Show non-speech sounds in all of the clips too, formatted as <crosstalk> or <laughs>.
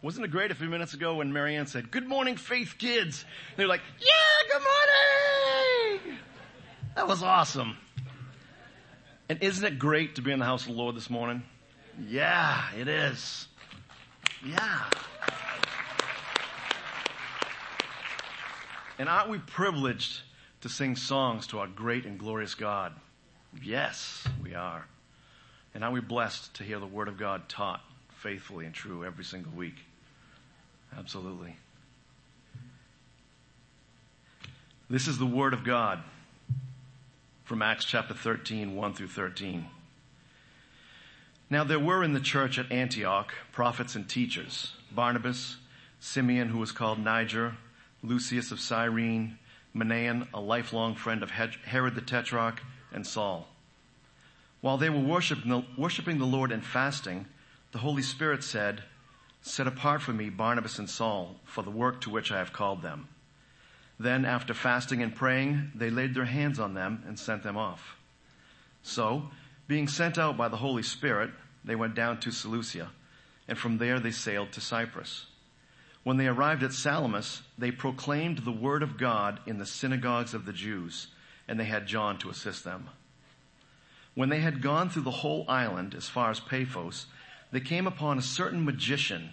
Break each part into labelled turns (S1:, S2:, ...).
S1: Wasn't it great a few minutes ago when Marianne said, good morning, faith kids? They're like, yeah, good morning! That was awesome. And isn't it great to be in the house of the Lord this morning? Yeah, it is. Yeah. And aren't we privileged to sing songs to our great and glorious God? Yes, we are. And aren't we blessed to hear the Word of God taught faithfully and true every single week? Absolutely. This is the Word of God from Acts chapter 13, 1 through 13. Now there were in the church at Antioch prophets and teachers, Barnabas, Simeon who was called Niger, Lucius of Cyrene, Manaen, a lifelong friend of Herod the Tetrarch, and Saul. While they were worshiping the, worshiping the Lord and fasting, the Holy Spirit said, Set apart for me Barnabas and Saul for the work to which I have called them. Then after fasting and praying, they laid their hands on them and sent them off. So, being sent out by the Holy Spirit, they went down to Seleucia, and from there they sailed to Cyprus. When they arrived at Salamis, they proclaimed the word of God in the synagogues of the Jews, and they had John to assist them. When they had gone through the whole island as far as Paphos, they came upon a certain magician,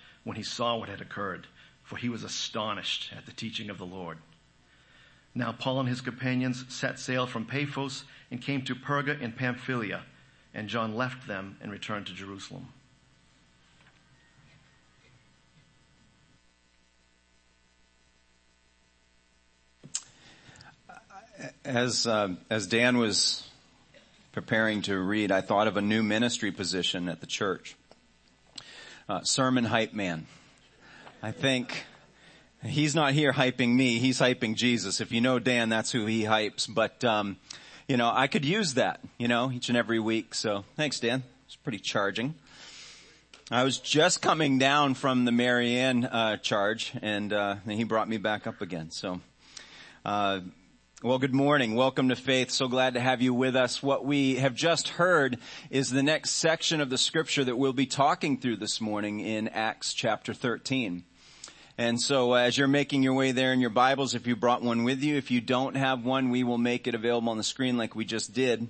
S1: when he saw what had occurred, for he was astonished at the teaching of the Lord. Now Paul and his companions set sail from Paphos and came to Perga in Pamphylia, and John left them and returned to Jerusalem.
S2: As uh, as Dan was preparing to read, I thought of a new ministry position at the church uh, sermon hype man. I think he's not here hyping me, he's hyping Jesus. If you know Dan, that's who he hypes. But, um, you know, I could use that, you know, each and every week. So thanks, Dan. It's pretty charging. I was just coming down from the Marianne uh, charge, and, uh, and he brought me back up again. So, uh, well, good morning. Welcome to Faith. So glad to have you with us. What we have just heard is the next section of the scripture that we'll be talking through this morning in Acts chapter 13. And so uh, as you're making your way there in your Bibles, if you brought one with you, if you don't have one, we will make it available on the screen like we just did.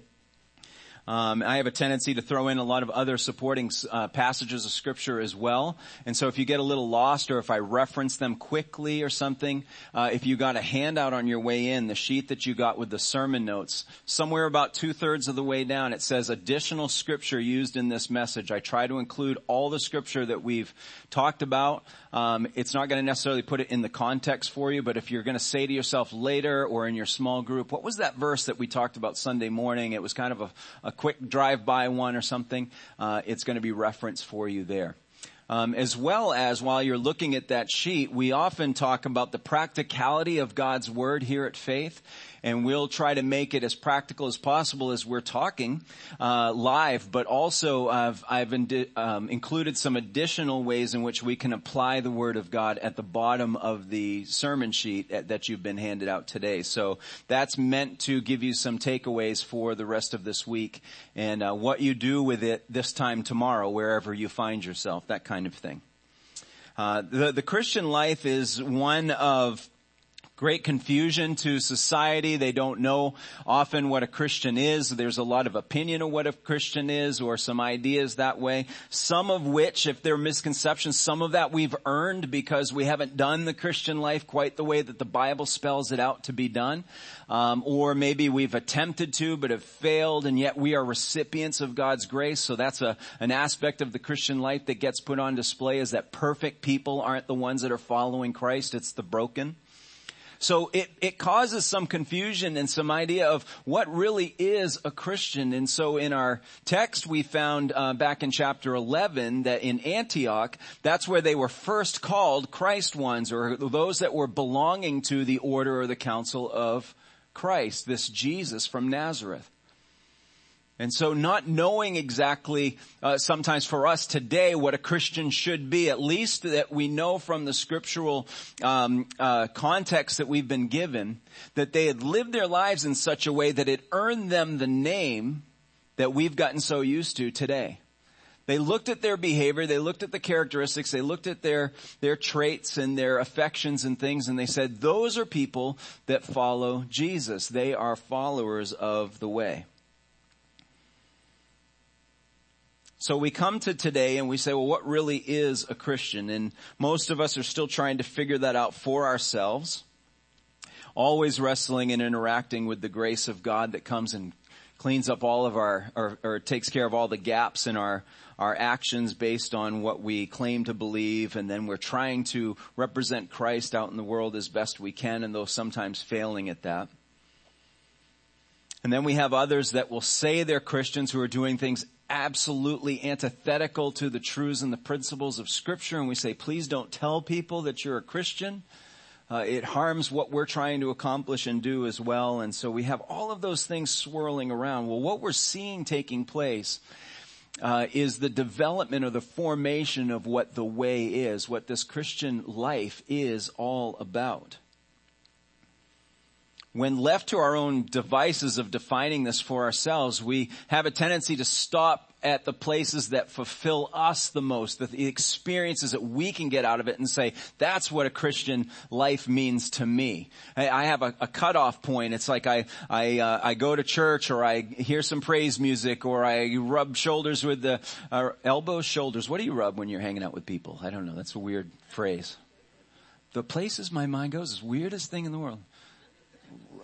S2: Um, I have a tendency to throw in a lot of other supporting uh, passages of scripture as well. And so if you get a little lost or if I reference them quickly or something, uh, if you got a handout on your way in, the sheet that you got with the sermon notes, somewhere about two thirds of the way down, it says additional scripture used in this message. I try to include all the scripture that we've talked about. Um, it's not going to necessarily put it in the context for you, but if you're going to say to yourself later or in your small group, what was that verse that we talked about Sunday morning? It was kind of a, a a quick drive-by one or something, uh, it's going to be referenced for you there. Um, as well as while you're looking at that sheet, we often talk about the practicality of God's word here at Faith and we'll try to make it as practical as possible as we're talking uh, live. But also, I've, I've indi- um, included some additional ways in which we can apply the Word of God at the bottom of the sermon sheet at, that you've been handed out today. So that's meant to give you some takeaways for the rest of this week and uh, what you do with it this time tomorrow, wherever you find yourself, that kind of thing. Uh, the, the Christian life is one of great confusion to society. They don't know often what a Christian is. There's a lot of opinion of what a Christian is or some ideas that way. Some of which, if they're misconceptions, some of that we've earned because we haven't done the Christian life quite the way that the Bible spells it out to be done. Um, or maybe we've attempted to but have failed and yet we are recipients of God's grace. So that's a, an aspect of the Christian life that gets put on display is that perfect people aren't the ones that are following Christ. It's the broken. So it, it causes some confusion and some idea of what really is a Christian. And so in our text we found uh, back in chapter 11 that in Antioch, that's where they were first called Christ ones or those that were belonging to the order or the council of Christ, this Jesus from Nazareth. And so not knowing exactly, uh, sometimes for us today what a Christian should be, at least that we know from the scriptural um, uh, context that we've been given, that they had lived their lives in such a way that it earned them the name that we've gotten so used to today. They looked at their behavior, they looked at the characteristics, they looked at their, their traits and their affections and things, and they said, those are people that follow Jesus. They are followers of the way. So we come to today and we say, well, what really is a Christian? And most of us are still trying to figure that out for ourselves. Always wrestling and interacting with the grace of God that comes and cleans up all of our, or, or takes care of all the gaps in our, our actions based on what we claim to believe. And then we're trying to represent Christ out in the world as best we can and though sometimes failing at that. And then we have others that will say they're Christians who are doing things absolutely antithetical to the truths and the principles of scripture and we say, please don't tell people that you're a Christian. Uh, it harms what we're trying to accomplish and do as well. And so we have all of those things swirling around. Well, what we're seeing taking place uh, is the development or the formation of what the way is, what this Christian life is all about when left to our own devices of defining this for ourselves, we have a tendency to stop at the places that fulfill us the most, the experiences that we can get out of it and say, that's what a Christian life means to me. I, have a, a cutoff point. It's like I, I, uh, I go to church or I hear some praise music or I rub shoulders with the, uh, elbows, shoulders. What do you rub when you're hanging out with people? I don't know. That's a weird phrase. The places my mind goes is weirdest thing in the world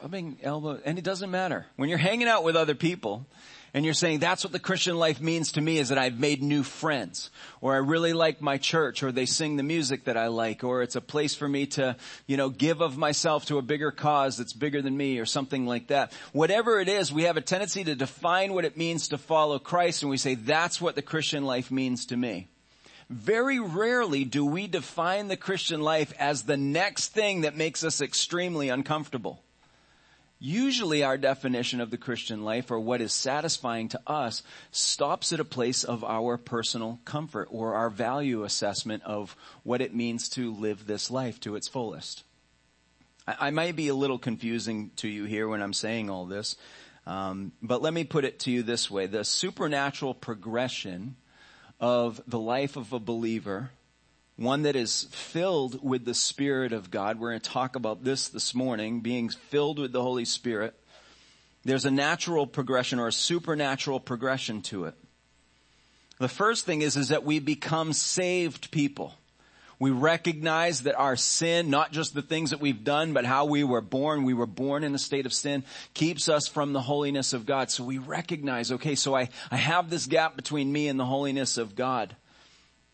S2: rubbing elbow, and it doesn't matter. When you're hanging out with other people, and you're saying that's what the Christian life means to me is that I've made new friends, or I really like my church, or they sing the music that I like, or it's a place for me to, you know, give of myself to a bigger cause that's bigger than me, or something like that. Whatever it is, we have a tendency to define what it means to follow Christ, and we say that's what the Christian life means to me. Very rarely do we define the Christian life as the next thing that makes us extremely uncomfortable. Usually our definition of the Christian life or what is satisfying to us stops at a place of our personal comfort or our value assessment of what it means to live this life to its fullest. I, I might be a little confusing to you here when I'm saying all this, um, but let me put it to you this way. The supernatural progression of the life of a believer one that is filled with the Spirit of God. We're going to talk about this this morning, being filled with the Holy Spirit. There's a natural progression or a supernatural progression to it. The first thing is, is that we become saved people. We recognize that our sin, not just the things that we've done, but how we were born, we were born in a state of sin, keeps us from the holiness of God. So we recognize, okay, so I, I have this gap between me and the holiness of God.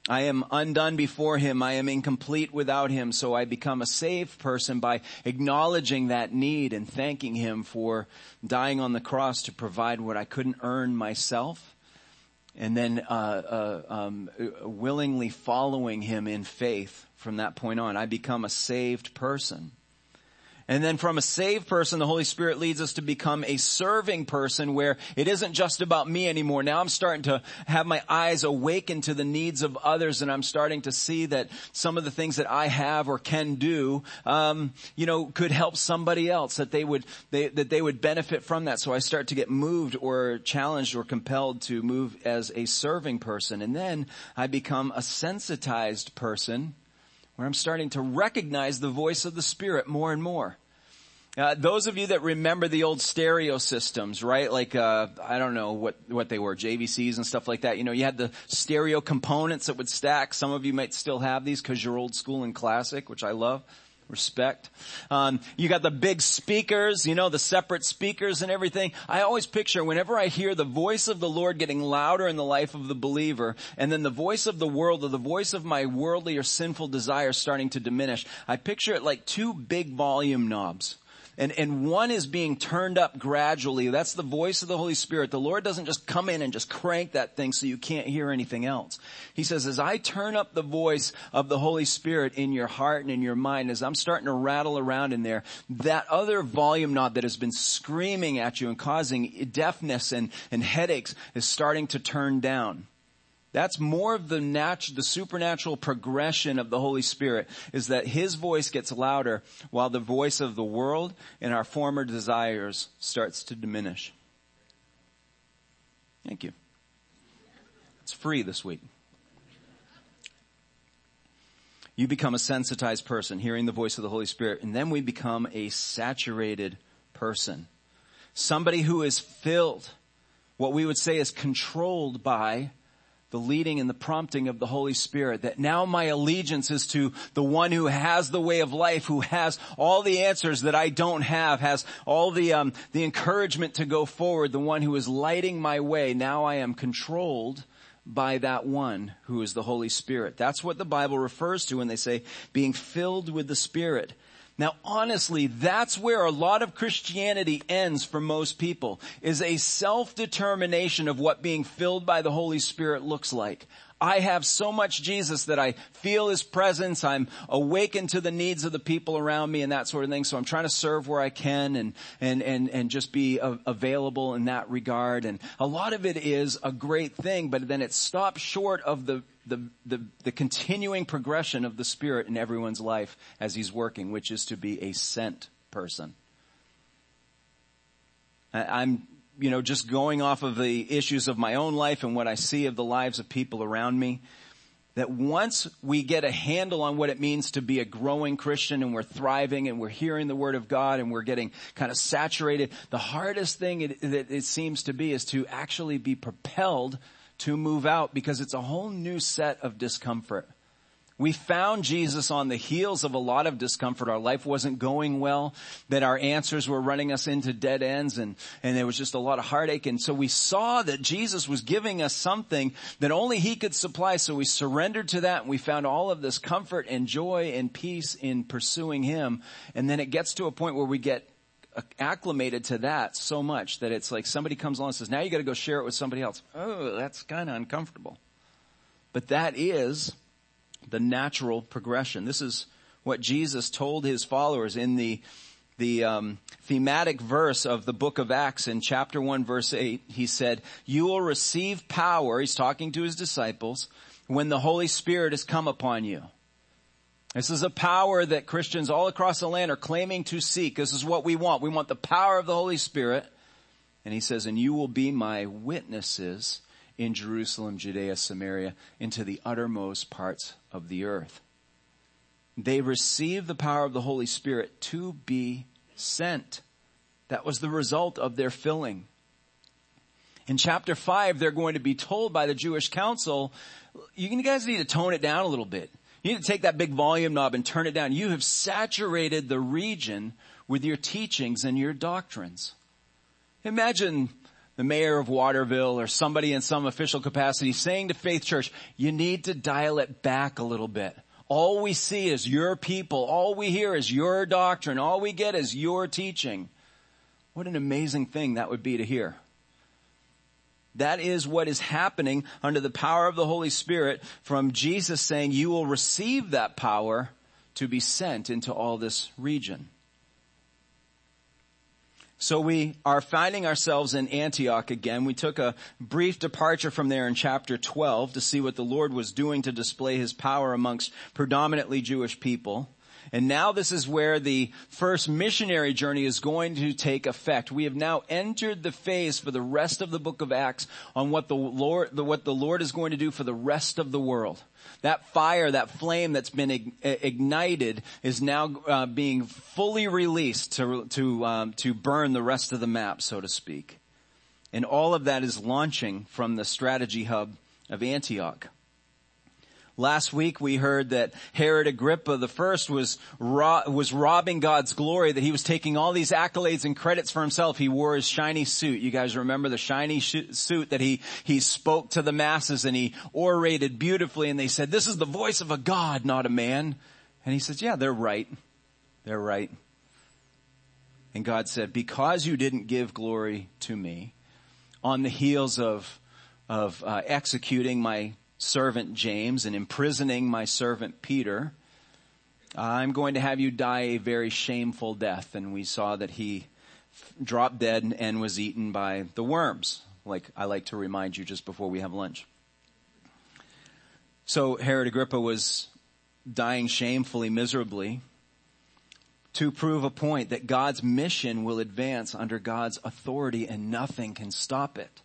S2: I am undone before Him. I am incomplete without Him. So I become a saved person by acknowledging that need and thanking Him for dying on the cross to provide what I couldn't earn myself. And then uh, uh, um, willingly following Him in faith from that point on. I become a saved person. And then from a saved person, the Holy Spirit leads us to become a serving person where it isn't just about me anymore. Now I'm starting to have my eyes awaken to the needs of others and I'm starting to see that some of the things that I have or can do, um, you know, could help somebody else, that they would, they, that they would benefit from that. So I start to get moved or challenged or compelled to move as a serving person. And then I become a sensitized person where I'm starting to recognize the voice of the Spirit more and more. Uh, those of you that remember the old stereo systems, right? Like, uh, I don't know what, what they were, JVCs and stuff like that. You know, you had the stereo components that would stack. Some of you might still have these because you're old school and classic, which I love. Respect. Um, you got the big speakers, you know, the separate speakers and everything. I always picture whenever I hear the voice of the Lord getting louder in the life of the believer, and then the voice of the world or the voice of my worldly or sinful desires starting to diminish, I picture it like two big volume knobs and, and one is being turned up gradually. That's the voice of the Holy Spirit. The Lord doesn't just come in and just crank that thing so you can't hear anything else. He says, as I turn up the voice of the Holy Spirit in your heart and in your mind, as I'm starting to rattle around in there, that other volume knob that has been screaming at you and causing deafness and, and headaches is starting to turn down. That's more of the natural, the supernatural progression of the Holy Spirit is that His voice gets louder while the voice of the world and our former desires starts to diminish. Thank you. It's free this week. You become a sensitized person, hearing the voice of the Holy Spirit, and then we become a saturated person. Somebody who is filled, what we would say is controlled by the leading and the prompting of the Holy Spirit, that now my allegiance is to the one who has the way of life, who has all the answers that I don't have, has all the, um, the encouragement to go forward, the one who is lighting my way. Now I am controlled by that one who is the Holy Spirit. That's what the Bible refers to when they say being filled with the Spirit. Now honestly, that's where a lot of Christianity ends for most people, is a self-determination of what being filled by the Holy Spirit looks like. I have so much Jesus that I feel His presence. I'm awakened to the needs of the people around me and that sort of thing. So I'm trying to serve where I can and, and, and, and just be available in that regard. And a lot of it is a great thing, but then it stops short of the, the, the, the continuing progression of the Spirit in everyone's life as He's working, which is to be a sent person. I'm you know, just going off of the issues of my own life and what I see of the lives of people around me, that once we get a handle on what it means to be a growing Christian and we're thriving and we're hearing the Word of God and we're getting kind of saturated, the hardest thing it, that it seems to be is to actually be propelled to move out because it's a whole new set of discomfort. We found Jesus on the heels of a lot of discomfort. Our life wasn't going well, that our answers were running us into dead ends and, and there was just a lot of heartache. And so we saw that Jesus was giving us something that only He could supply. So we surrendered to that and we found all of this comfort and joy and peace in pursuing Him. And then it gets to a point where we get acclimated to that so much that it's like somebody comes along and says, now you gotta go share it with somebody else. Oh, that's kind of uncomfortable. But that is the natural progression. This is what Jesus told his followers in the the um, thematic verse of the book of Acts in chapter 1 verse 8. He said, you will receive power, he's talking to his disciples, when the Holy Spirit has come upon you. This is a power that Christians all across the land are claiming to seek. This is what we want. We want the power of the Holy Spirit. And he says, and you will be my witnesses in Jerusalem, Judea, Samaria, into the uttermost parts of the earth. They received the power of the Holy Spirit to be sent. That was the result of their filling. In chapter 5, they're going to be told by the Jewish council, you guys need to tone it down a little bit. You need to take that big volume knob and turn it down. You have saturated the region with your teachings and your doctrines. Imagine the mayor of Waterville or somebody in some official capacity saying to Faith Church, you need to dial it back a little bit. All we see is your people. All we hear is your doctrine. All we get is your teaching. What an amazing thing that would be to hear. That is what is happening under the power of the Holy Spirit from Jesus saying you will receive that power to be sent into all this region. So we are finding ourselves in Antioch again. We took a brief departure from there in chapter 12 to see what the Lord was doing to display his power amongst predominantly Jewish people. And now this is where the first missionary journey is going to take effect. We have now entered the phase for the rest of the book of Acts on what the Lord, what the Lord is going to do for the rest of the world. That fire, that flame that's been ignited is now uh, being fully released to, to, um, to burn the rest of the map, so to speak. And all of that is launching from the strategy hub of Antioch. Last week we heard that Herod Agrippa the first was ro- was robbing God's glory, that he was taking all these accolades and credits for himself. He wore his shiny suit. You guys remember the shiny sh- suit that he, he spoke to the masses and he orated beautifully and they said, this is the voice of a God, not a man. And he says, yeah, they're right. They're right. And God said, because you didn't give glory to me on the heels of, of uh, executing my servant James and imprisoning my servant Peter, I'm going to have you die a very shameful death. And we saw that he dropped dead and was eaten by the worms, like I like to remind you just before we have lunch. So Herod Agrippa was dying shamefully, miserably, to prove a point that God's mission will advance under God's authority and nothing can stop it.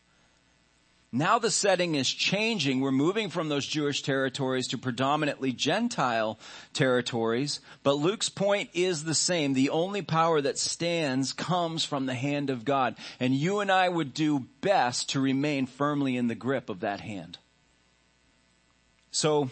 S2: Now the setting is changing. We're moving from those Jewish territories to predominantly Gentile territories. But Luke's point is the same. The only power that stands comes from the hand of God. And you and I would do best to remain firmly in the grip of that hand. So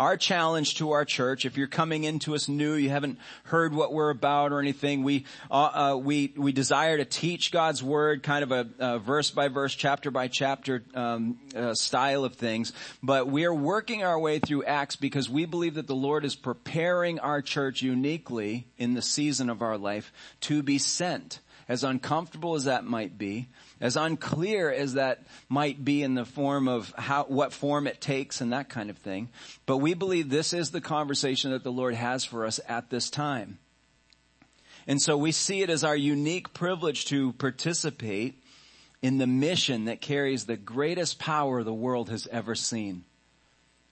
S2: our challenge to our church, if you're coming into us new, you haven't heard what we're about or anything, we, uh, uh, we, we desire to teach God's Word, kind of a, a verse by verse, chapter by chapter, um, uh, style of things. But we are working our way through Acts because we believe that the Lord is preparing our church uniquely in the season of our life to be sent as uncomfortable as that might be, as unclear as that might be in the form of how, what form it takes and that kind of thing. But we believe this is the conversation that the Lord has for us at this time. And so we see it as our unique privilege to participate in the mission that carries the greatest power the world has ever seen,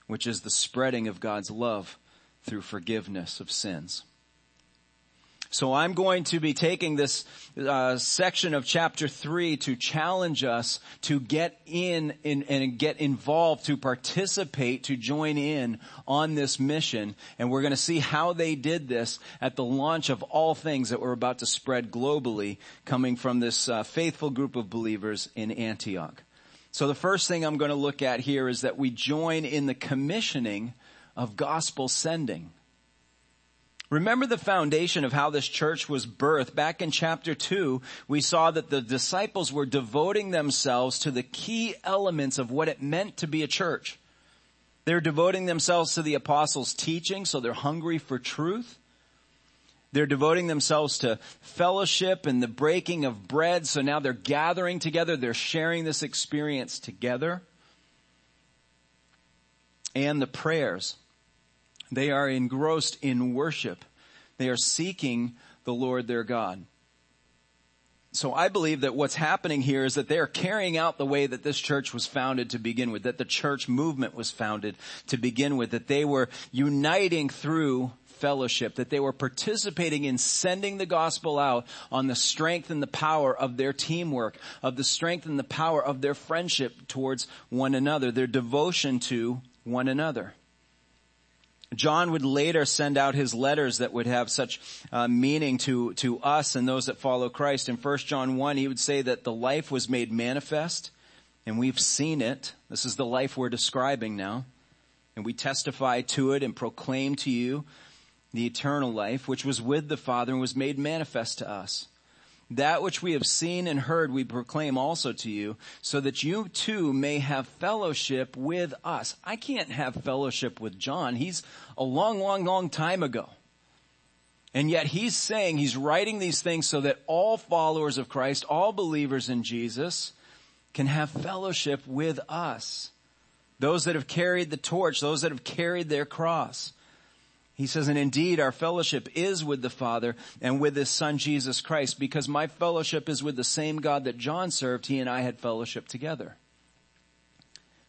S2: which is the spreading of God's love through forgiveness of sins. So I'm going to be taking this uh, section of chapter three to challenge us to get in, and get involved, to participate, to join in on this mission. And we're going to see how they did this at the launch of all things that were about to spread globally, coming from this uh, faithful group of believers in Antioch. So the first thing I'm going to look at here is that we join in the commissioning of gospel sending. Remember the foundation of how this church was birthed. Back in chapter 2, we saw that the disciples were devoting themselves to the key elements of what it meant to be a church. They're devoting themselves to the apostles' teaching, so they're hungry for truth. They're devoting themselves to fellowship and the breaking of bread, so now they're gathering together, they're sharing this experience together. And the prayers. They are engrossed in worship. They are seeking the Lord their God. So I believe that what's happening here is that they are carrying out the way that this church was founded to begin with, that the church movement was founded to begin with, that they were uniting through fellowship, that they were participating in sending the gospel out on the strength and the power of their teamwork, of the strength and the power of their friendship towards one another, their devotion to one another. John would later send out his letters that would have such uh, meaning to, to us and those that follow Christ. In 1 John 1, he would say that the life was made manifest and we've seen it. This is the life we're describing now. And we testify to it and proclaim to you the eternal life, which was with the Father and was made manifest to us. That which we have seen and heard we proclaim also to you, so that you too may have fellowship with us. I can't have fellowship with John. He's a long, long, long time ago. And yet he's saying, he's writing these things so that all followers of Christ, all believers in Jesus, can have fellowship with us. Those that have carried the torch, those that have carried their cross. He says, and indeed our fellowship is with the Father and with His Son Jesus Christ because my fellowship is with the same God that John served. He and I had fellowship together.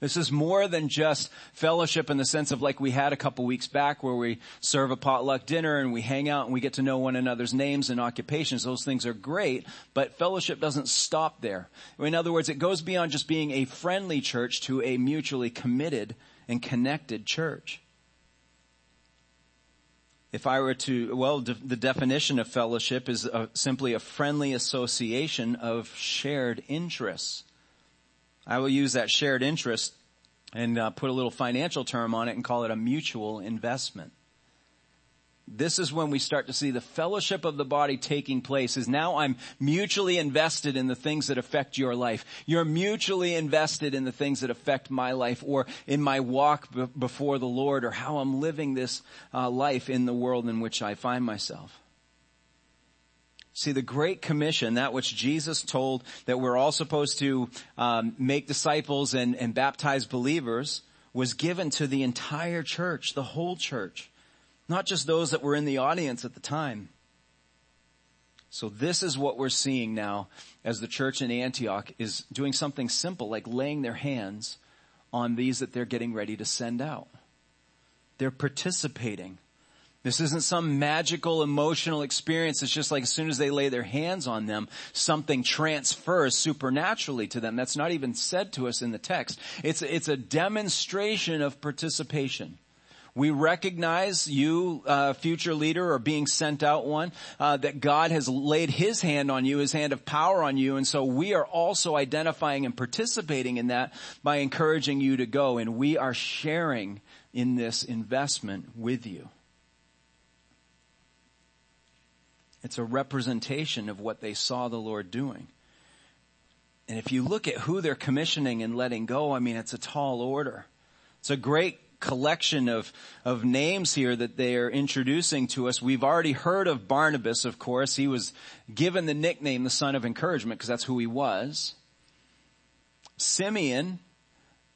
S2: This is more than just fellowship in the sense of like we had a couple weeks back where we serve a potluck dinner and we hang out and we get to know one another's names and occupations. Those things are great, but fellowship doesn't stop there. In other words, it goes beyond just being a friendly church to a mutually committed and connected church. If I were to, well, de- the definition of fellowship is a, simply a friendly association of shared interests. I will use that shared interest and uh, put a little financial term on it and call it a mutual investment. This is when we start to see the fellowship of the body taking place is now I'm mutually invested in the things that affect your life. You're mutually invested in the things that affect my life or in my walk b- before the Lord or how I'm living this uh, life in the world in which I find myself. See, the Great Commission, that which Jesus told that we're all supposed to um, make disciples and, and baptize believers, was given to the entire church, the whole church, not just those that were in the audience at the time. So this is what we're seeing now as the church in Antioch is doing something simple like laying their hands on these that they're getting ready to send out. They're participating this isn't some magical emotional experience. It's just like as soon as they lay their hands on them, something transfers supernaturally to them. That's not even said to us in the text. It's, it's a demonstration of participation. We recognize you, uh, future leader, or being sent out one, uh, that God has laid His hand on you, His hand of power on you, and so we are also identifying and participating in that by encouraging you to go, and we are sharing in this investment with you. It's a representation of what they saw the Lord doing. And if you look at who they're commissioning and letting go, I mean, it's a tall order. It's a great collection of, of names here that they are introducing to us. We've already heard of Barnabas, of course. He was given the nickname the son of encouragement because that's who he was. Simeon,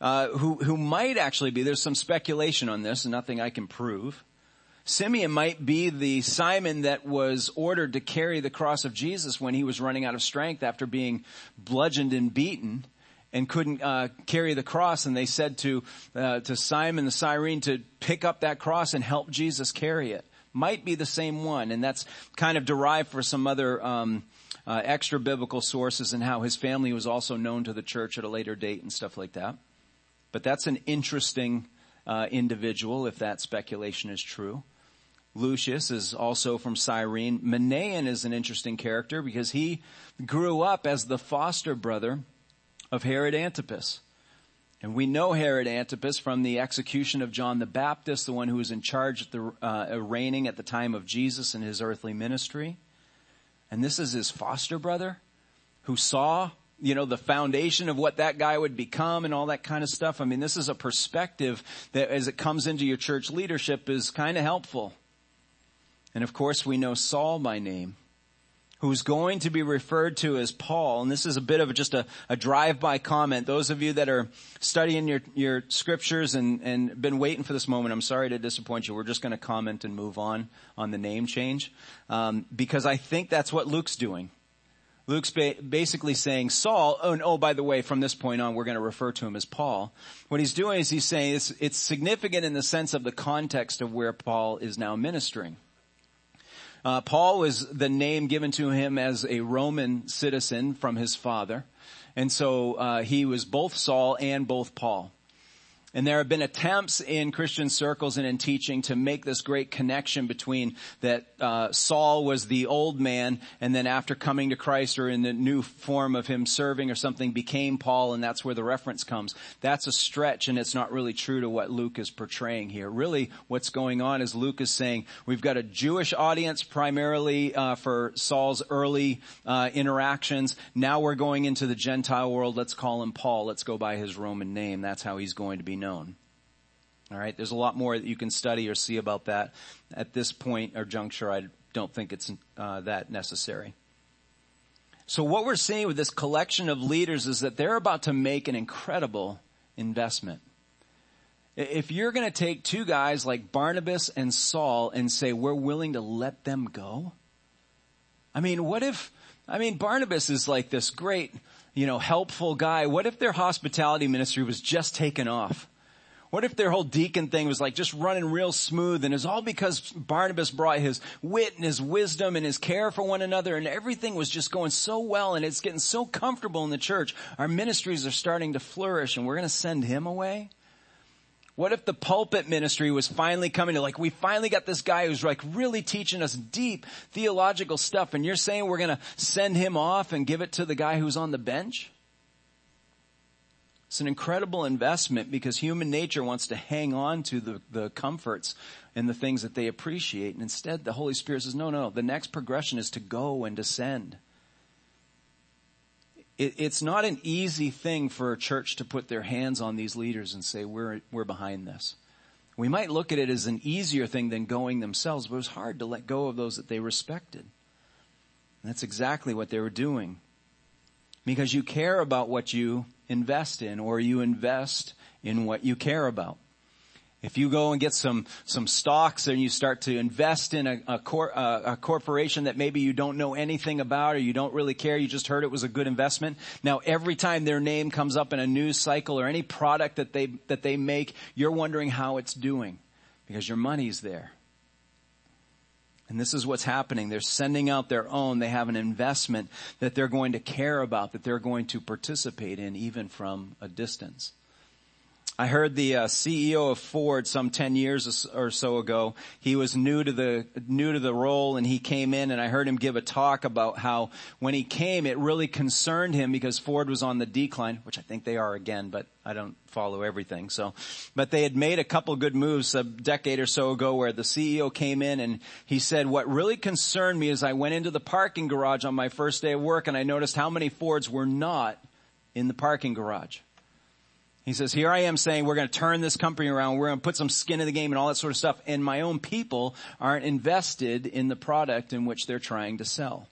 S2: uh, who, who might actually be, there's some speculation on this, and nothing I can prove. Simeon might be the Simon that was ordered to carry the cross of Jesus when he was running out of strength after being bludgeoned and beaten and couldn't uh, carry the cross. And they said to uh, to Simon the Cyrene to pick up that cross and help Jesus carry it. Might be the same one, and that's kind of derived for some other um, uh, extra biblical sources and how his family was also known to the church at a later date and stuff like that. But that's an interesting uh, individual if that speculation is true. Lucius is also from Cyrene. Manaen is an interesting character because he grew up as the foster brother of Herod Antipas. And we know Herod Antipas from the execution of John the Baptist, the one who was in charge at the uh, reigning at the time of Jesus and his earthly ministry. And this is his foster brother who saw, you know, the foundation of what that guy would become and all that kind of stuff. I mean, this is a perspective that as it comes into your church leadership is kind of helpful. And of course we know Saul by name, who's going to be referred to as Paul. And this is a bit of just a, a drive-by comment. Those of you that are studying your, your scriptures and, and been waiting for this moment, I'm sorry to disappoint you. We're just going to comment and move on on the name change. Um, because I think that's what Luke's doing. Luke's ba- basically saying Saul, oh, and oh, by the way, from this point on, we're going to refer to him as Paul. What he's doing is he's saying it's, it's significant in the sense of the context of where Paul is now ministering. Uh, Paul was the name given to him as a Roman citizen from his father. And so uh, he was both Saul and both Paul. And there have been attempts in Christian circles and in teaching to make this great connection between that uh, Saul was the old man, and then after coming to Christ or in the new form of him serving or something, became Paul, and that's where the reference comes. That's a stretch, and it's not really true to what Luke is portraying here. Really, what's going on is Luke is saying we've got a Jewish audience primarily uh, for Saul's early uh, interactions. Now we're going into the Gentile world. Let's call him Paul. Let's go by his Roman name. That's how he's going to be All right, there's a lot more that you can study or see about that. At this point or juncture, I don't think it's uh, that necessary. So what we're seeing with this collection of leaders is that they're about to make an incredible investment. If you're going to take two guys like Barnabas and Saul and say we're willing to let them go, I mean, what if? I mean, Barnabas is like this great you know, helpful guy. What if their hospitality ministry was just taken off? What if their whole deacon thing was like just running real smooth and it's all because Barnabas brought his wit and his wisdom and his care for one another and everything was just going so well and it's getting so comfortable in the church. Our ministries are starting to flourish and we're going to send him away? What if the pulpit ministry was finally coming to like, we finally got this guy who's like really teaching us deep theological stuff and you're saying we're gonna send him off and give it to the guy who's on the bench? It's an incredible investment because human nature wants to hang on to the, the comforts and the things that they appreciate. And instead the Holy Spirit says, no, no, the next progression is to go and descend it, it's not an easy thing for a church to put their hands on these leaders and say, we're, we're behind this. We might look at it as an easier thing than going themselves, but it was hard to let go of those that they respected. And that's exactly what they were doing. Because you care about what you invest in or you invest in what you care about. If you go and get some, some stocks and you start to invest in a, a, cor, a, a, corporation that maybe you don't know anything about or you don't really care, you just heard it was a good investment. Now every time their name comes up in a news cycle or any product that they, that they make, you're wondering how it's doing because your money's there. And this is what's happening. They're sending out their own. They have an investment that they're going to care about, that they're going to participate in even from a distance. I heard the uh, CEO of Ford some 10 years or so ago. He was new to the, new to the role and he came in and I heard him give a talk about how when he came it really concerned him because Ford was on the decline, which I think they are again, but I don't follow everything. So, but they had made a couple good moves a decade or so ago where the CEO came in and he said, what really concerned me is I went into the parking garage on my first day of work and I noticed how many Fords were not in the parking garage. He says, here I am saying we're going to turn this company around. We're going to put some skin in the game and all that sort of stuff. And my own people aren't invested in the product in which they're trying to sell.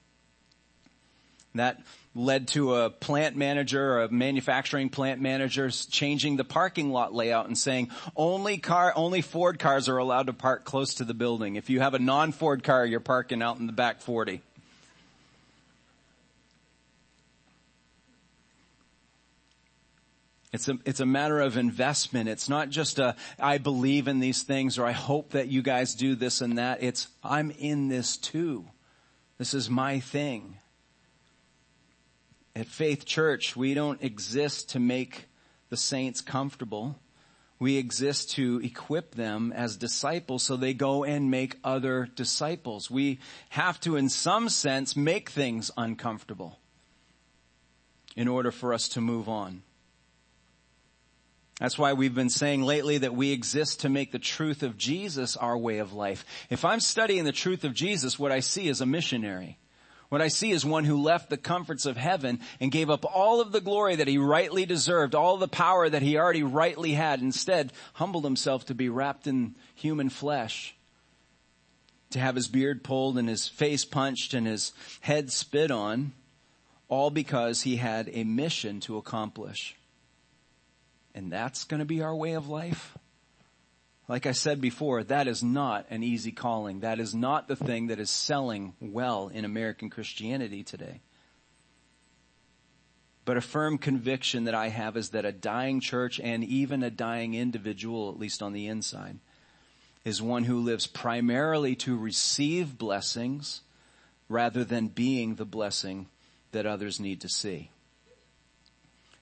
S2: That led to a plant manager, a manufacturing plant manager changing the parking lot layout and saying only car, only Ford cars are allowed to park close to the building. If you have a non-Ford car, you're parking out in the back 40. It's a, it's a matter of investment. It's not just a, I believe in these things or I hope that you guys do this and that. It's, I'm in this too. This is my thing. At Faith Church, we don't exist to make the saints comfortable. We exist to equip them as disciples so they go and make other disciples. We have to, in some sense, make things uncomfortable in order for us to move on. That's why we've been saying lately that we exist to make the truth of Jesus our way of life. If I'm studying the truth of Jesus, what I see is a missionary. What I see is one who left the comforts of heaven and gave up all of the glory that he rightly deserved, all the power that he already rightly had, instead humbled himself to be wrapped in human flesh, to have his beard pulled and his face punched and his head spit on, all because he had a mission to accomplish. And that's going to be our way of life? Like I said before, that is not an easy calling. That is not the thing that is selling well in American Christianity today. But a firm conviction that I have is that a dying church and even a dying individual, at least on the inside, is one who lives primarily to receive blessings rather than being the blessing that others need to see.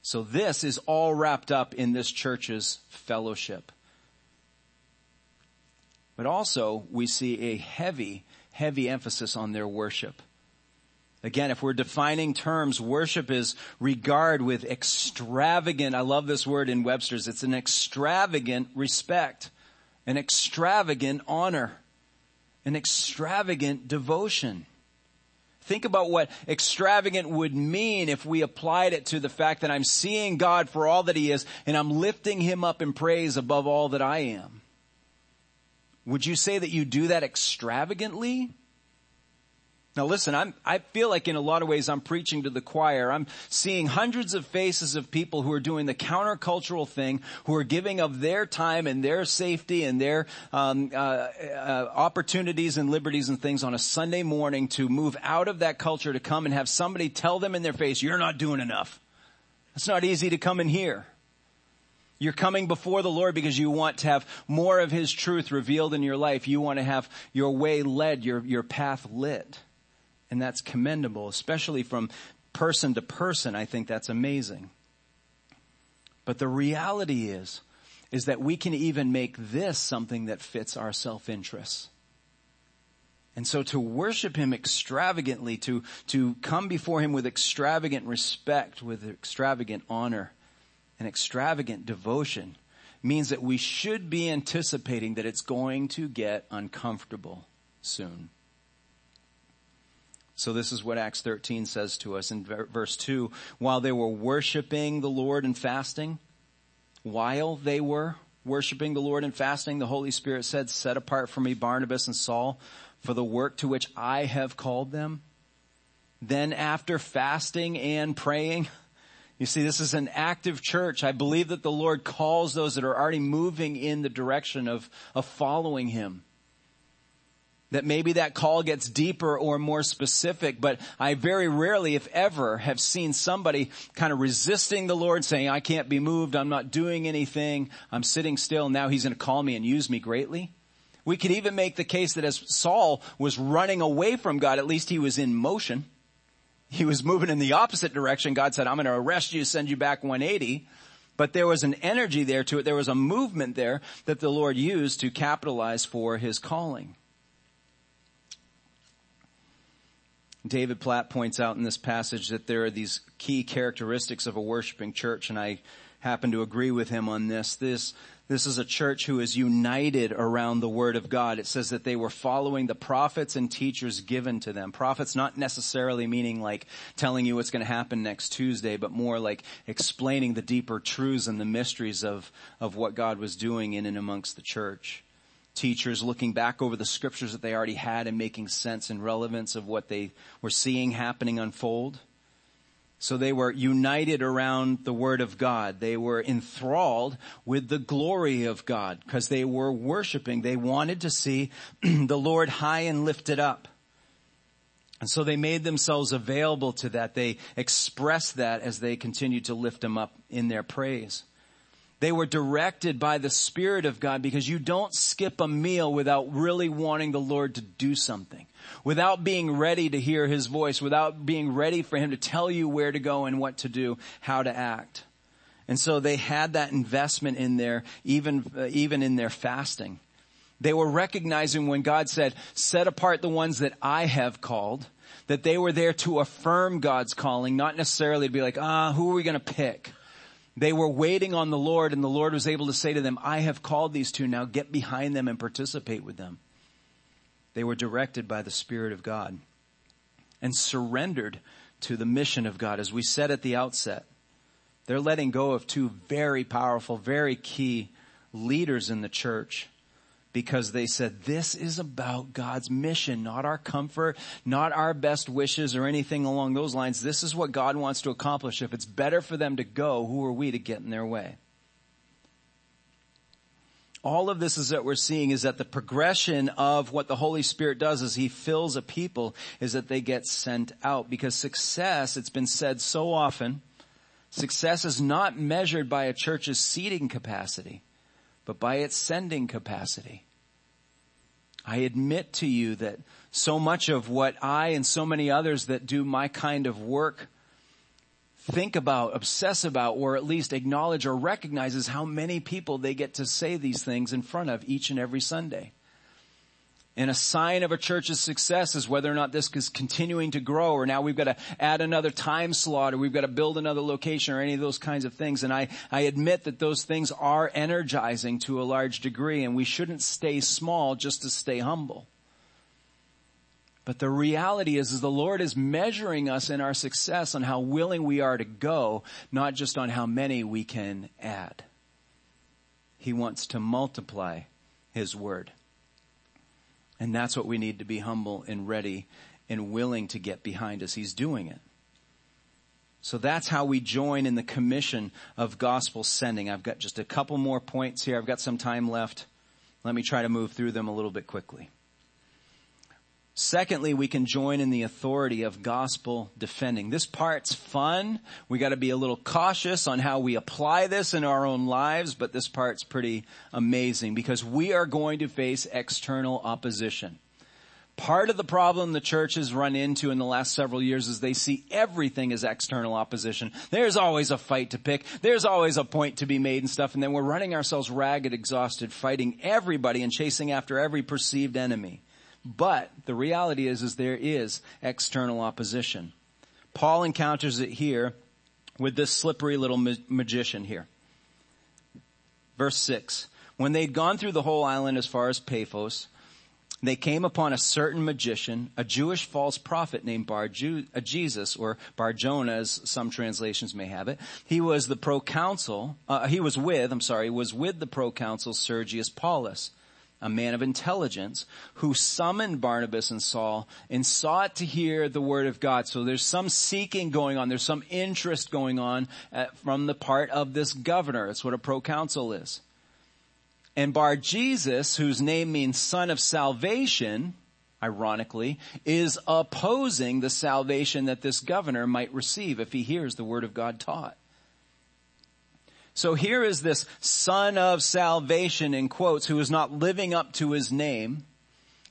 S2: So this is all wrapped up in this church's fellowship. But also we see a heavy, heavy emphasis on their worship. Again, if we're defining terms, worship is regard with extravagant, I love this word in Webster's, it's an extravagant respect, an extravagant honor, an extravagant devotion. Think about what extravagant would mean if we applied it to the fact that I'm seeing God for all that He is and I'm lifting Him up in praise above all that I am. Would you say that you do that extravagantly? Now listen, I'm, I feel like in a lot of ways I'm preaching to the choir. I'm seeing hundreds of faces of people who are doing the countercultural thing, who are giving of their time and their safety and their um, uh, uh, opportunities and liberties and things on a Sunday morning to move out of that culture to come and have somebody tell them in their face, "You're not doing enough." It's not easy to come in here. You're coming before the Lord because you want to have more of His truth revealed in your life. You want to have your way led, your, your path lit. And that's commendable, especially from person to person. I think that's amazing. But the reality is, is that we can even make this something that fits our self-interests. And so to worship Him extravagantly, to, to come before Him with extravagant respect, with extravagant honor, and extravagant devotion means that we should be anticipating that it's going to get uncomfortable soon. So this is what Acts 13 says to us in verse 2. While they were worshiping the Lord and fasting, while they were worshiping the Lord and fasting, the Holy Spirit said, set apart for me Barnabas and Saul for the work to which I have called them. Then after fasting and praying, you see, this is an active church. I believe that the Lord calls those that are already moving in the direction of, of following Him. That maybe that call gets deeper or more specific, but I very rarely, if ever, have seen somebody kind of resisting the Lord saying, I can't be moved, I'm not doing anything, I'm sitting still, now He's going to call me and use me greatly. We could even make the case that as Saul was running away from God, at least he was in motion he was moving in the opposite direction. God said, I'm going to arrest you, send you back 180. But there was an energy there to it. There was a movement there that the Lord used to capitalize for his calling. David Platt points out in this passage that there are these key characteristics of a worshiping church, and I happen to agree with him on this. This this is a church who is united around the Word of God. It says that they were following the prophets and teachers given to them. Prophets not necessarily meaning like telling you what's going to happen next Tuesday, but more like explaining the deeper truths and the mysteries of, of what God was doing in and amongst the church. Teachers looking back over the scriptures that they already had and making sense and relevance of what they were seeing happening unfold. So they were united around the Word of God. They were enthralled with the glory of God because they were worshiping. They wanted to see <clears throat> the Lord high and lifted up. And so they made themselves available to that. They expressed that as they continued to lift him up in their praise. They were directed by the Spirit of God because you don't skip a meal without really wanting the Lord to do something without being ready to hear his voice, without being ready for him to tell you where to go and what to do, how to act. And so they had that investment in there, even, uh, even in their fasting. They were recognizing when God said, set apart the ones that I have called, that they were there to affirm God's calling, not necessarily to be like, ah, who are we going to pick? They were waiting on the Lord and the Lord was able to say to them, I have called these two, now get behind them and participate with them. They were directed by the Spirit of God and surrendered to the mission of God. As we said at the outset, they're letting go of two very powerful, very key leaders in the church because they said, this is about God's mission, not our comfort, not our best wishes or anything along those lines. This is what God wants to accomplish. If it's better for them to go, who are we to get in their way? all of this is that we're seeing is that the progression of what the Holy Spirit does as He fills a people is that they get sent out because success, it's been said so often, success is not measured by a church's seating capacity, but by its sending capacity. I admit to you that so much of what I and so many others that do my kind of work think about, obsess about, or at least acknowledge or recognize is how many people they get to say these things in front of each and every Sunday. And a sign of a church's success is whether or not this is continuing to grow or now we've got to add another time slot or we've got to build another location or any of those kinds of things. And I, I admit that those things are energizing to a large degree and we shouldn't stay small just to stay humble. But the reality is, is the Lord is measuring us in our success on how willing we are to go, not just on how many we can add. He wants to multiply His word. And that's what we need to be humble and ready and willing to get behind us. He's doing it. So that's how we join in the commission of gospel sending. I've got just a couple more points here. I've got some time left. Let me try to move through them a little bit quickly Secondly, we can join in the authority of gospel defending. This part's fun. We gotta be a little cautious on how we apply this in our own lives, but this part's pretty amazing because we are going to face external opposition. Part of the problem the church has run into in the last several years is they see everything as external opposition. There's always a fight to pick. There's always a point to be made and stuff. And then we're running ourselves ragged, exhausted, fighting everybody and chasing after every perceived enemy. But the reality is, is there is external opposition. Paul encounters it here with this slippery little ma- magician here. Verse 6. When they'd gone through the whole island as far as Paphos, they came upon a certain magician, a Jewish false prophet named Bar uh, Jesus, or Bar Jonah, as some translations may have it. He was the proconsul, uh, he was with, I'm sorry, was with the proconsul Sergius Paulus a man of intelligence, who summoned Barnabas and Saul and sought to hear the word of God. So there's some seeking going on. There's some interest going on at, from the part of this governor. That's what a proconsul is. And Bar Jesus, whose name means son of salvation, ironically, is opposing the salvation that this governor might receive if he hears the word of God taught. So here is this son of salvation in quotes who is not living up to his name.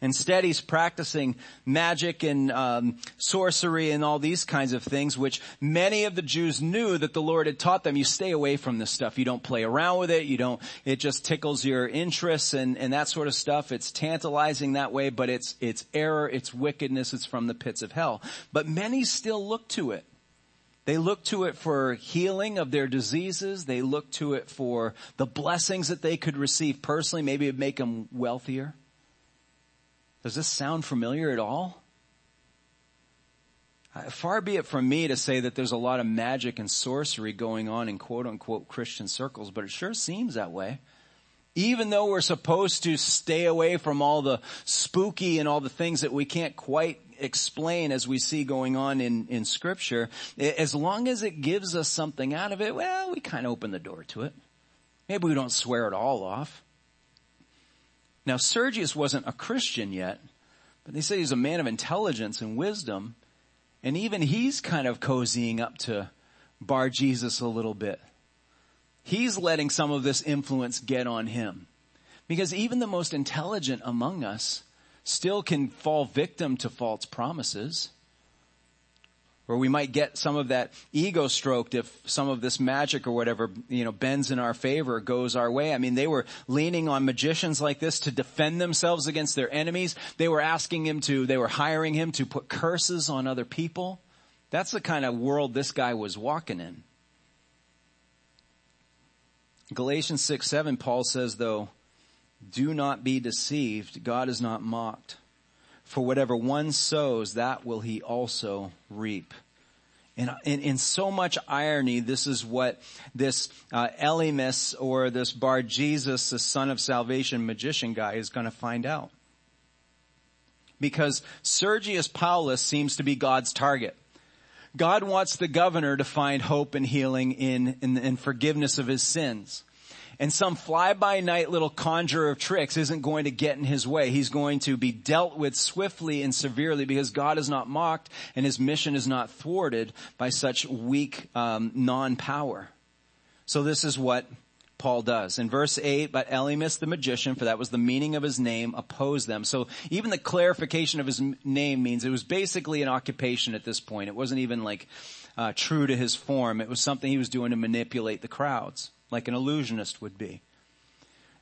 S2: Instead, he's practicing magic and um, sorcery and all these kinds of things, which many of the Jews knew that the Lord had taught them. You stay away from this stuff. You don't play around with it. You don't. It just tickles your interests and and that sort of stuff. It's tantalizing that way, but it's it's error. It's wickedness. It's from the pits of hell. But many still look to it. They look to it for healing of their diseases. They look to it for the blessings that they could receive personally. Maybe it'd make them wealthier. Does this sound familiar at all? Far be it from me to say that there's a lot of magic and sorcery going on in quote unquote Christian circles, but it sure seems that way. Even though we're supposed to stay away from all the spooky and all the things that we can't quite explain as we see going on in, in scripture, as long as it gives us something out of it, well, we kind of open the door to it. Maybe we don't swear it all off. Now Sergius wasn't a Christian yet, but they say he's a man of intelligence and wisdom, and even he's kind of cozying up to Bar Jesus a little bit. He's letting some of this influence get on him. Because even the most intelligent among us still can fall victim to false promises. Or we might get some of that ego stroked if some of this magic or whatever, you know, bends in our favor, goes our way. I mean, they were leaning on magicians like this to defend themselves against their enemies. They were asking him to, they were hiring him to put curses on other people. That's the kind of world this guy was walking in. Galatians 6, 7, Paul says though, do not be deceived. God is not mocked. For whatever one sows, that will he also reap. And in, so much irony, this is what this uh, Elymas or this Bar Jesus, the son of salvation magician guy, is going to find out. Because Sergius Paulus seems to be God's target. God wants the governor to find hope and healing in, in, in forgiveness of his sins. And some fly-by-night little conjurer of tricks isn't going to get in his way. He's going to be dealt with swiftly and severely because God is not mocked and his mission is not thwarted by such weak um, non-power. So this is what Paul does. In verse 8, but Elymas the magician, for that was the meaning of his name, opposed them. So even the clarification of his name means it was basically an occupation at this point. It wasn't even like uh, true to his form. It was something he was doing to manipulate the crowds like an illusionist would be.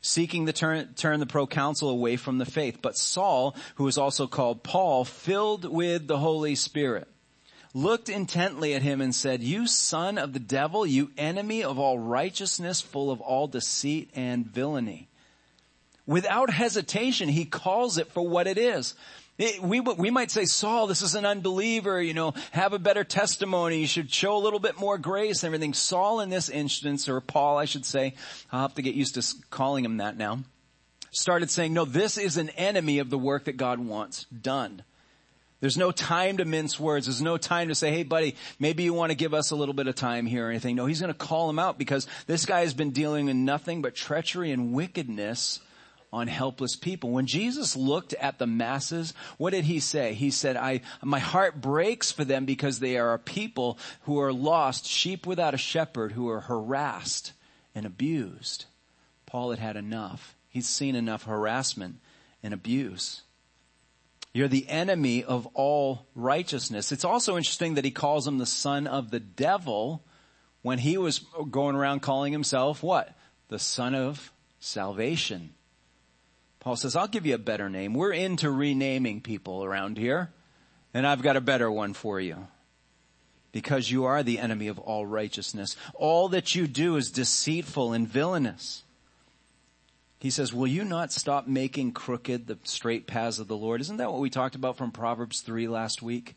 S2: Seeking to turn, turn the proconsul away from the faith. But Saul, who was also called Paul, filled with the Holy Spirit, looked intently at him and said, you son of the devil, you enemy of all righteousness, full of all deceit and villainy. Without hesitation, he calls it for what it is. We, we might say, Saul, this is an unbeliever, you know, have a better testimony, you should show a little bit more grace and everything. Saul in this instance, or Paul I should say, I'll have to get used to calling him that now, started saying, no, this is an enemy of the work that God wants done. There's no time to mince words. There's no time to say, hey buddy, maybe you want to give us a little bit of time here or anything. No, he's going to call him out because this guy has been dealing in nothing but treachery and wickedness on helpless people. When Jesus looked at the masses, what did he say? He said, I, my heart breaks for them because they are a people who are lost, sheep without a shepherd, who are harassed and abused. Paul had had enough. He's seen enough harassment and abuse. You're the enemy of all righteousness. It's also interesting that he calls him the son of the devil when he was going around calling himself what? The son of salvation. Paul says, I'll give you a better name. We're into renaming people around here, and I've got a better one for you. Because you are the enemy of all righteousness. All that you do is deceitful and villainous. He says, will you not stop making crooked the straight paths of the Lord? Isn't that what we talked about from Proverbs 3 last week?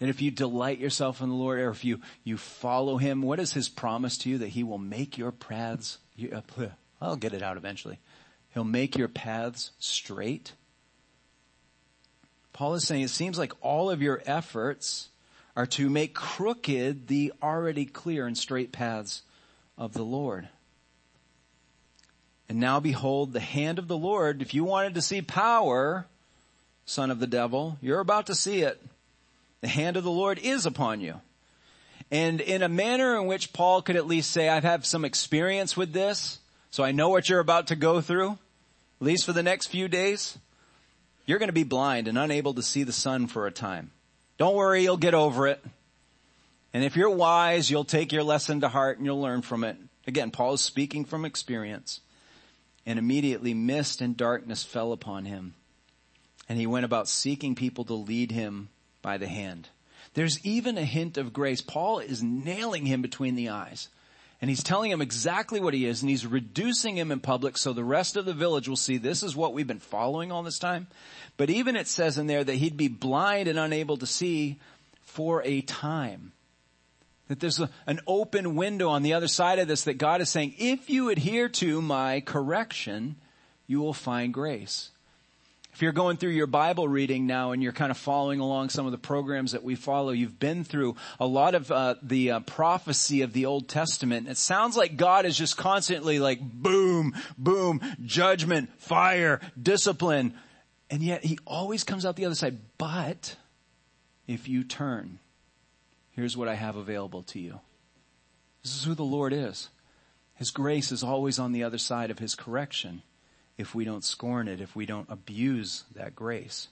S2: And if you delight yourself in the Lord, or if you, you follow Him, what is His promise to you? That He will make your paths, <laughs> I'll get it out eventually. He'll make your paths straight. Paul is saying it seems like all of your efforts are to make crooked the already clear and straight paths of the Lord. And now behold, the hand of the Lord, if you wanted to see power, son of the devil, you're about to see it. The hand of the Lord is upon you. And in a manner in which Paul could at least say, I've had some experience with this, so I know what you're about to go through at least for the next few days, you're going to be blind and unable to see the sun for a time. Don't worry, you'll get over it. And if you're wise, you'll take your lesson to heart and you'll learn from it. Again, Paul is speaking from experience. And immediately mist and darkness fell upon him. And he went about seeking people to lead him by the hand. There's even a hint of grace. Paul is nailing him between the eyes. And he's telling him exactly what he is and he's reducing him in public so the rest of the village will see this is what we've been following all this time. But even it says in there that he'd be blind and unable to see for a time. That there's a, an open window on the other side of this that God is saying, if you adhere to my correction, you will find grace. If you're going through your Bible reading now and you're kind of following along some of the programs that we follow, you've been through a lot of uh, the uh, prophecy of the Old Testament. It sounds like God is just constantly like boom, boom, judgment, fire, discipline. And yet he always comes out the other side. But if you turn, here's what I have available to you. This is who the Lord is. His grace is always on the other side of his correction if we don't scorn it, if we don't abuse that grace.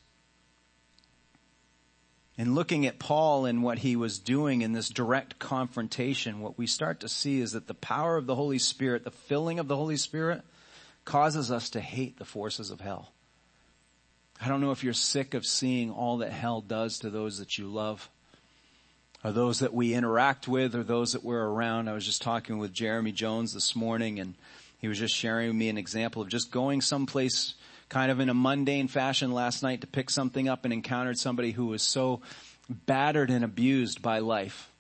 S2: In looking at Paul and what he was doing in this direct confrontation, what we start to see is that the power of the Holy Spirit, the filling of the Holy Spirit, causes us to hate the forces of hell. I don't know if you're sick of seeing all that hell does to those that you love, or those that we interact with, or those that we're around. I was just talking with Jeremy Jones this morning and he was just sharing with me an example of just going someplace kind of in a mundane fashion last night to pick something up and encountered somebody who was so battered and abused by life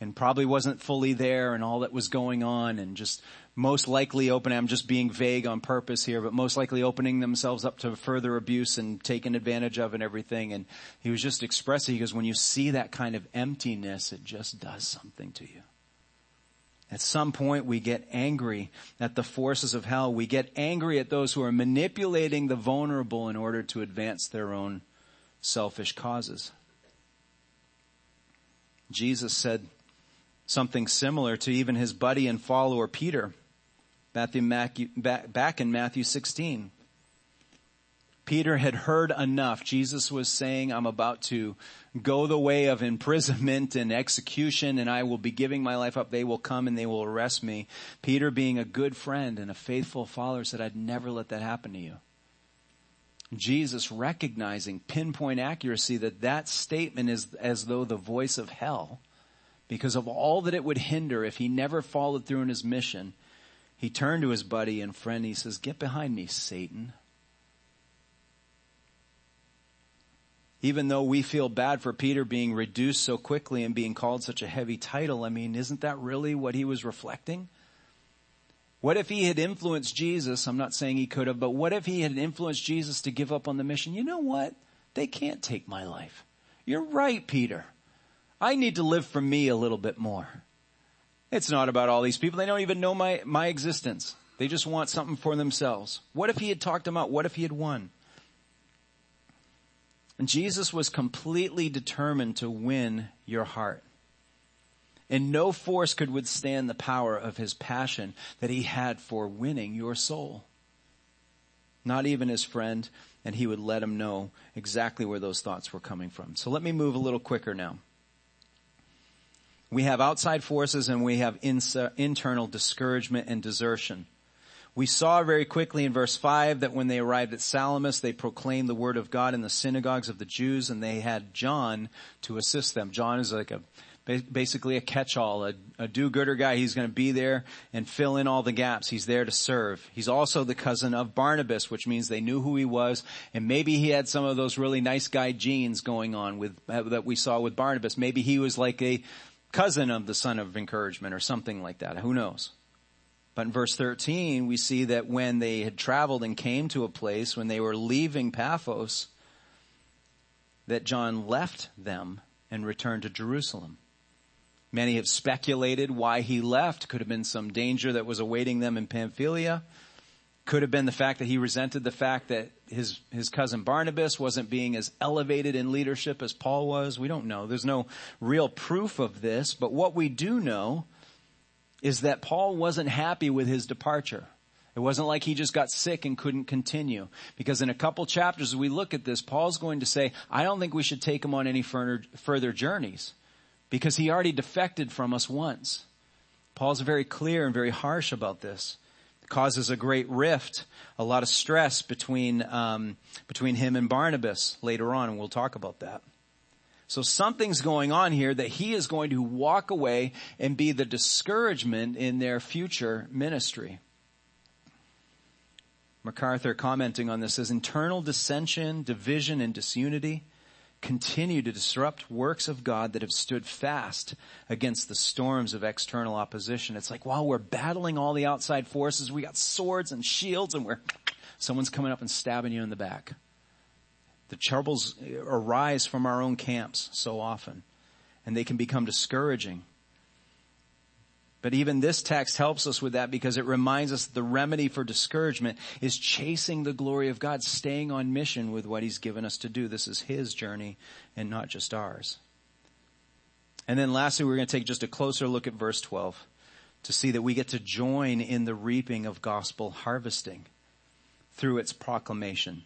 S2: and probably wasn't fully there and all that was going on and just most likely opening, I'm just being vague on purpose here, but most likely opening themselves up to further abuse and taken advantage of and everything. And he was just expressing, he goes, when you see that kind of emptiness, it just does something to you. At some point we get angry at the forces of hell. We get angry at those who are manipulating the vulnerable in order to advance their own selfish causes. Jesus said something similar to even his buddy and follower Peter back in Matthew 16. Peter had heard enough. Jesus was saying, I'm about to go the way of imprisonment and execution and I will be giving my life up. They will come and they will arrest me. Peter being a good friend and a faithful follower said, I'd never let that happen to you. Jesus recognizing pinpoint accuracy that that statement is as though the voice of hell because of all that it would hinder if he never followed through in his mission. He turned to his buddy and friend. And He says, get behind me, Satan. Even though we feel bad for Peter being reduced so quickly and being called such a heavy title, I mean, isn't that really what he was reflecting? What if he had influenced Jesus? I'm not saying he could have, but what if he had influenced Jesus to give up on the mission? You know what? They can't take my life. You're right, Peter. I need to live for me a little bit more. It's not about all these people. They don't even know my, my existence. They just want something for themselves. What if he had talked them out? What if he had won? And Jesus was completely determined to win your heart. And no force could withstand the power of his passion that he had for winning your soul. Not even his friend, and he would let him know exactly where those thoughts were coming from. So let me move a little quicker now. We have outside forces and we have internal discouragement and desertion. We saw very quickly in verse 5 that when they arrived at Salamis, they proclaimed the word of God in the synagogues of the Jews and they had John to assist them. John is like a basically a catch-all, a, a do-gooder guy. He's going to be there and fill in all the gaps. He's there to serve. He's also the cousin of Barnabas, which means they knew who he was, and maybe he had some of those really nice guy genes going on with uh, that we saw with Barnabas. Maybe he was like a cousin of the son of encouragement or something like that. Who knows? But in verse 13, we see that when they had traveled and came to a place, when they were leaving Paphos, that John left them and returned to Jerusalem. Many have speculated why he left. Could have been some danger that was awaiting them in Pamphylia. Could have been the fact that he resented the fact that his, his cousin Barnabas wasn't being as elevated in leadership as Paul was. We don't know. There's no real proof of this, but what we do know is that Paul wasn't happy with his departure. It wasn't like he just got sick and couldn't continue. Because in a couple chapters as we look at this, Paul's going to say, I don't think we should take him on any further, journeys. Because he already defected from us once. Paul's very clear and very harsh about this. It causes a great rift, a lot of stress between, um, between him and Barnabas later on, and we'll talk about that. So something's going on here that he is going to walk away and be the discouragement in their future ministry. MacArthur commenting on this says internal dissension, division, and disunity continue to disrupt works of God that have stood fast against the storms of external opposition. It's like while we're battling all the outside forces, we got swords and shields and we're, someone's coming up and stabbing you in the back. The troubles arise from our own camps so often, and they can become discouraging. But even this text helps us with that because it reminds us the remedy for discouragement is chasing the glory of God, staying on mission with what He's given us to do. This is His journey and not just ours. And then lastly, we're going to take just a closer look at verse 12 to see that we get to join in the reaping of gospel harvesting through its proclamation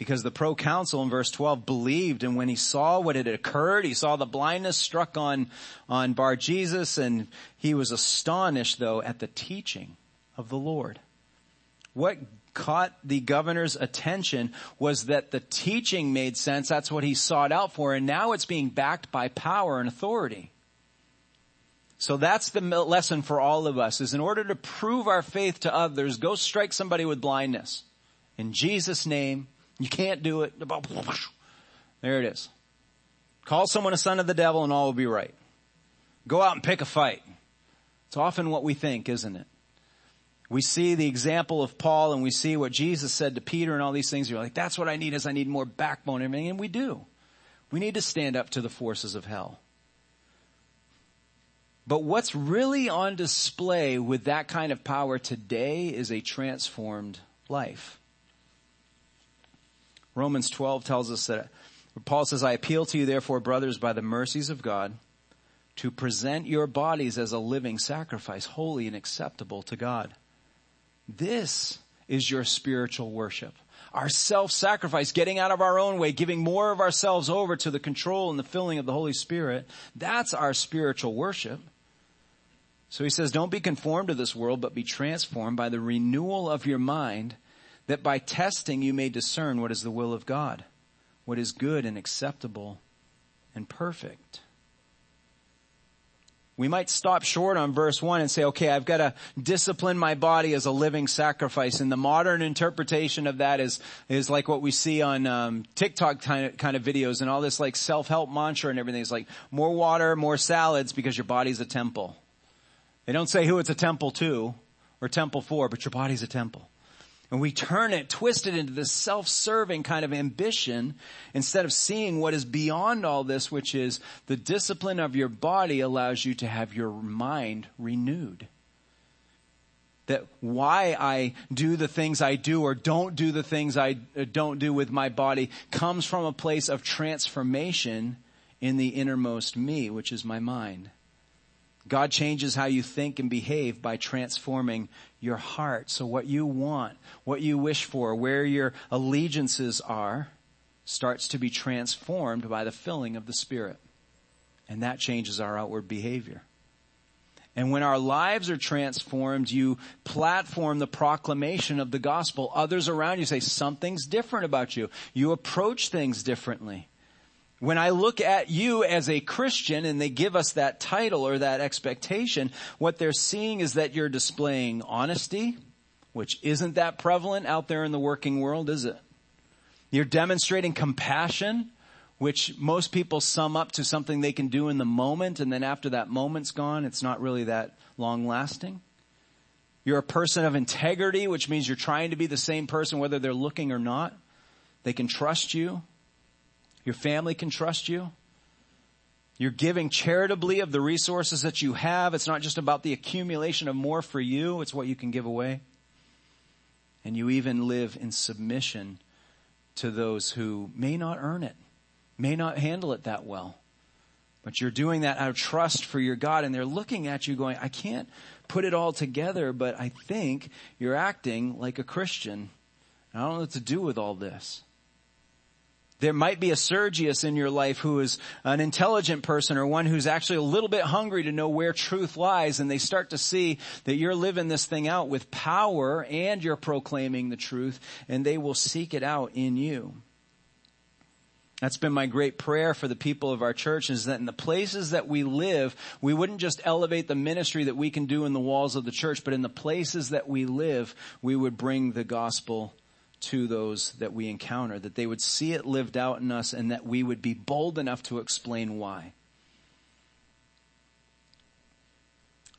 S2: because the proconsul in verse 12 believed and when he saw what had occurred, he saw the blindness struck on, on Bar Jesus and he was astonished though at the teaching of the Lord. What caught the governor's attention was that the teaching made sense. That's what he sought out for. And now it's being backed by power and authority. So that's the lesson for all of us is in order to prove our faith to others, go strike somebody with blindness. In Jesus name, you can't do it. There it is. Call someone a son of the devil and all will be right. Go out and pick a fight. It's often what we think, isn't it? We see the example of Paul and we see what Jesus said to Peter and all these things. You're like, that's what I need is I need more backbone and everything. And we do. We need to stand up to the forces of hell. But what's really on display with that kind of power today is a transformed life. Romans 12 tells us that Paul says, I appeal to you therefore, brothers, by the mercies of God, to present your bodies as a living sacrifice, holy and acceptable to God. This is your spiritual worship. Our self-sacrifice, getting out of our own way, giving more of ourselves over to the control and the filling of the Holy Spirit. That's our spiritual worship. So he says, don't be conformed to this world, but be transformed by the renewal of your mind that by testing you may discern what is the will of God, what is good and acceptable and perfect. We might stop short on verse one and say, okay, I've got to discipline my body as a living sacrifice. And the modern interpretation of that is, is like what we see on um, TikTok kind of, kind of videos and all this like self-help mantra and everything. It's like more water, more salads because your body's a temple. They don't say who it's a temple to or temple for, but your body's a temple. And we turn it, twist it into this self-serving kind of ambition instead of seeing what is beyond all this, which is the discipline of your body allows you to have your mind renewed. that why I do the things I do or don't do the things I uh, don't do with my body comes from a place of transformation in the innermost me, which is my mind. God changes how you think and behave by transforming your heart. So what you want, what you wish for, where your allegiances are, starts to be transformed by the filling of the Spirit. And that changes our outward behavior. And when our lives are transformed, you platform the proclamation of the gospel. Others around you say something's different about you. You approach things differently. When I look at you as a Christian and they give us that title or that expectation, what they're seeing is that you're displaying honesty, which isn't that prevalent out there in the working world, is it? You're demonstrating compassion, which most people sum up to something they can do in the moment and then after that moment's gone, it's not really that long lasting. You're a person of integrity, which means you're trying to be the same person whether they're looking or not. They can trust you. Your family can trust you. You're giving charitably of the resources that you have. It's not just about the accumulation of more for you. It's what you can give away. And you even live in submission to those who may not earn it, may not handle it that well. But you're doing that out of trust for your God and they're looking at you going, I can't put it all together, but I think you're acting like a Christian. I don't know what to do with all this. There might be a Sergius in your life who is an intelligent person or one who's actually a little bit hungry to know where truth lies and they start to see that you're living this thing out with power and you're proclaiming the truth and they will seek it out in you. That's been my great prayer for the people of our church is that in the places that we live, we wouldn't just elevate the ministry that we can do in the walls of the church, but in the places that we live, we would bring the gospel to those that we encounter, that they would see it lived out in us and that we would be bold enough to explain why.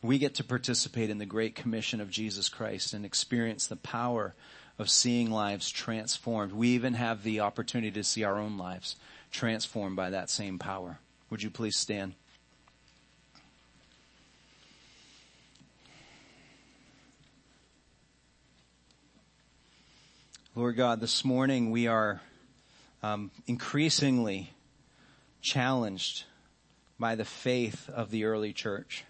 S2: We get to participate in the great commission of Jesus Christ and experience the power of seeing lives transformed. We even have the opportunity to see our own lives transformed by that same power. Would you please stand? Lord God, this morning we are um, increasingly challenged by the faith of the early church.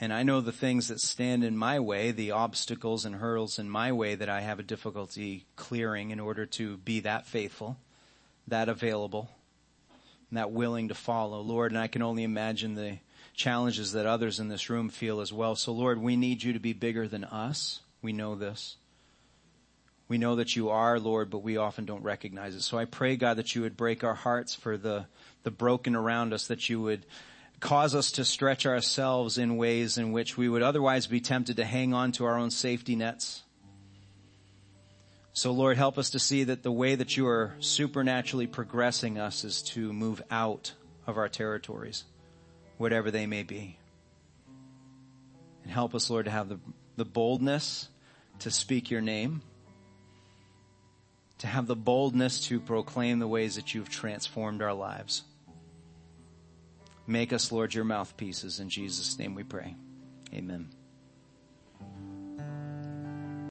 S2: And I know the things that stand in my way, the obstacles and hurdles in my way that I have a difficulty clearing in order to be that faithful, that available, and that willing to follow, Lord. And I can only imagine the challenges that others in this room feel as well. So Lord, we need you to be bigger than us. We know this. We know that you are, Lord, but we often don't recognize it. So I pray, God, that you would break our hearts for the, the broken around us, that you would cause us to stretch ourselves in ways in which we would otherwise be tempted to hang on to our own safety nets. So Lord, help us to see that the way that you are supernaturally progressing us is to move out of our territories, whatever they may be. And help us, Lord, to have the, the boldness to speak your name to have the boldness to proclaim the ways that you've transformed our lives. Make us, Lord, your mouthpieces. In Jesus' name we pray. Amen.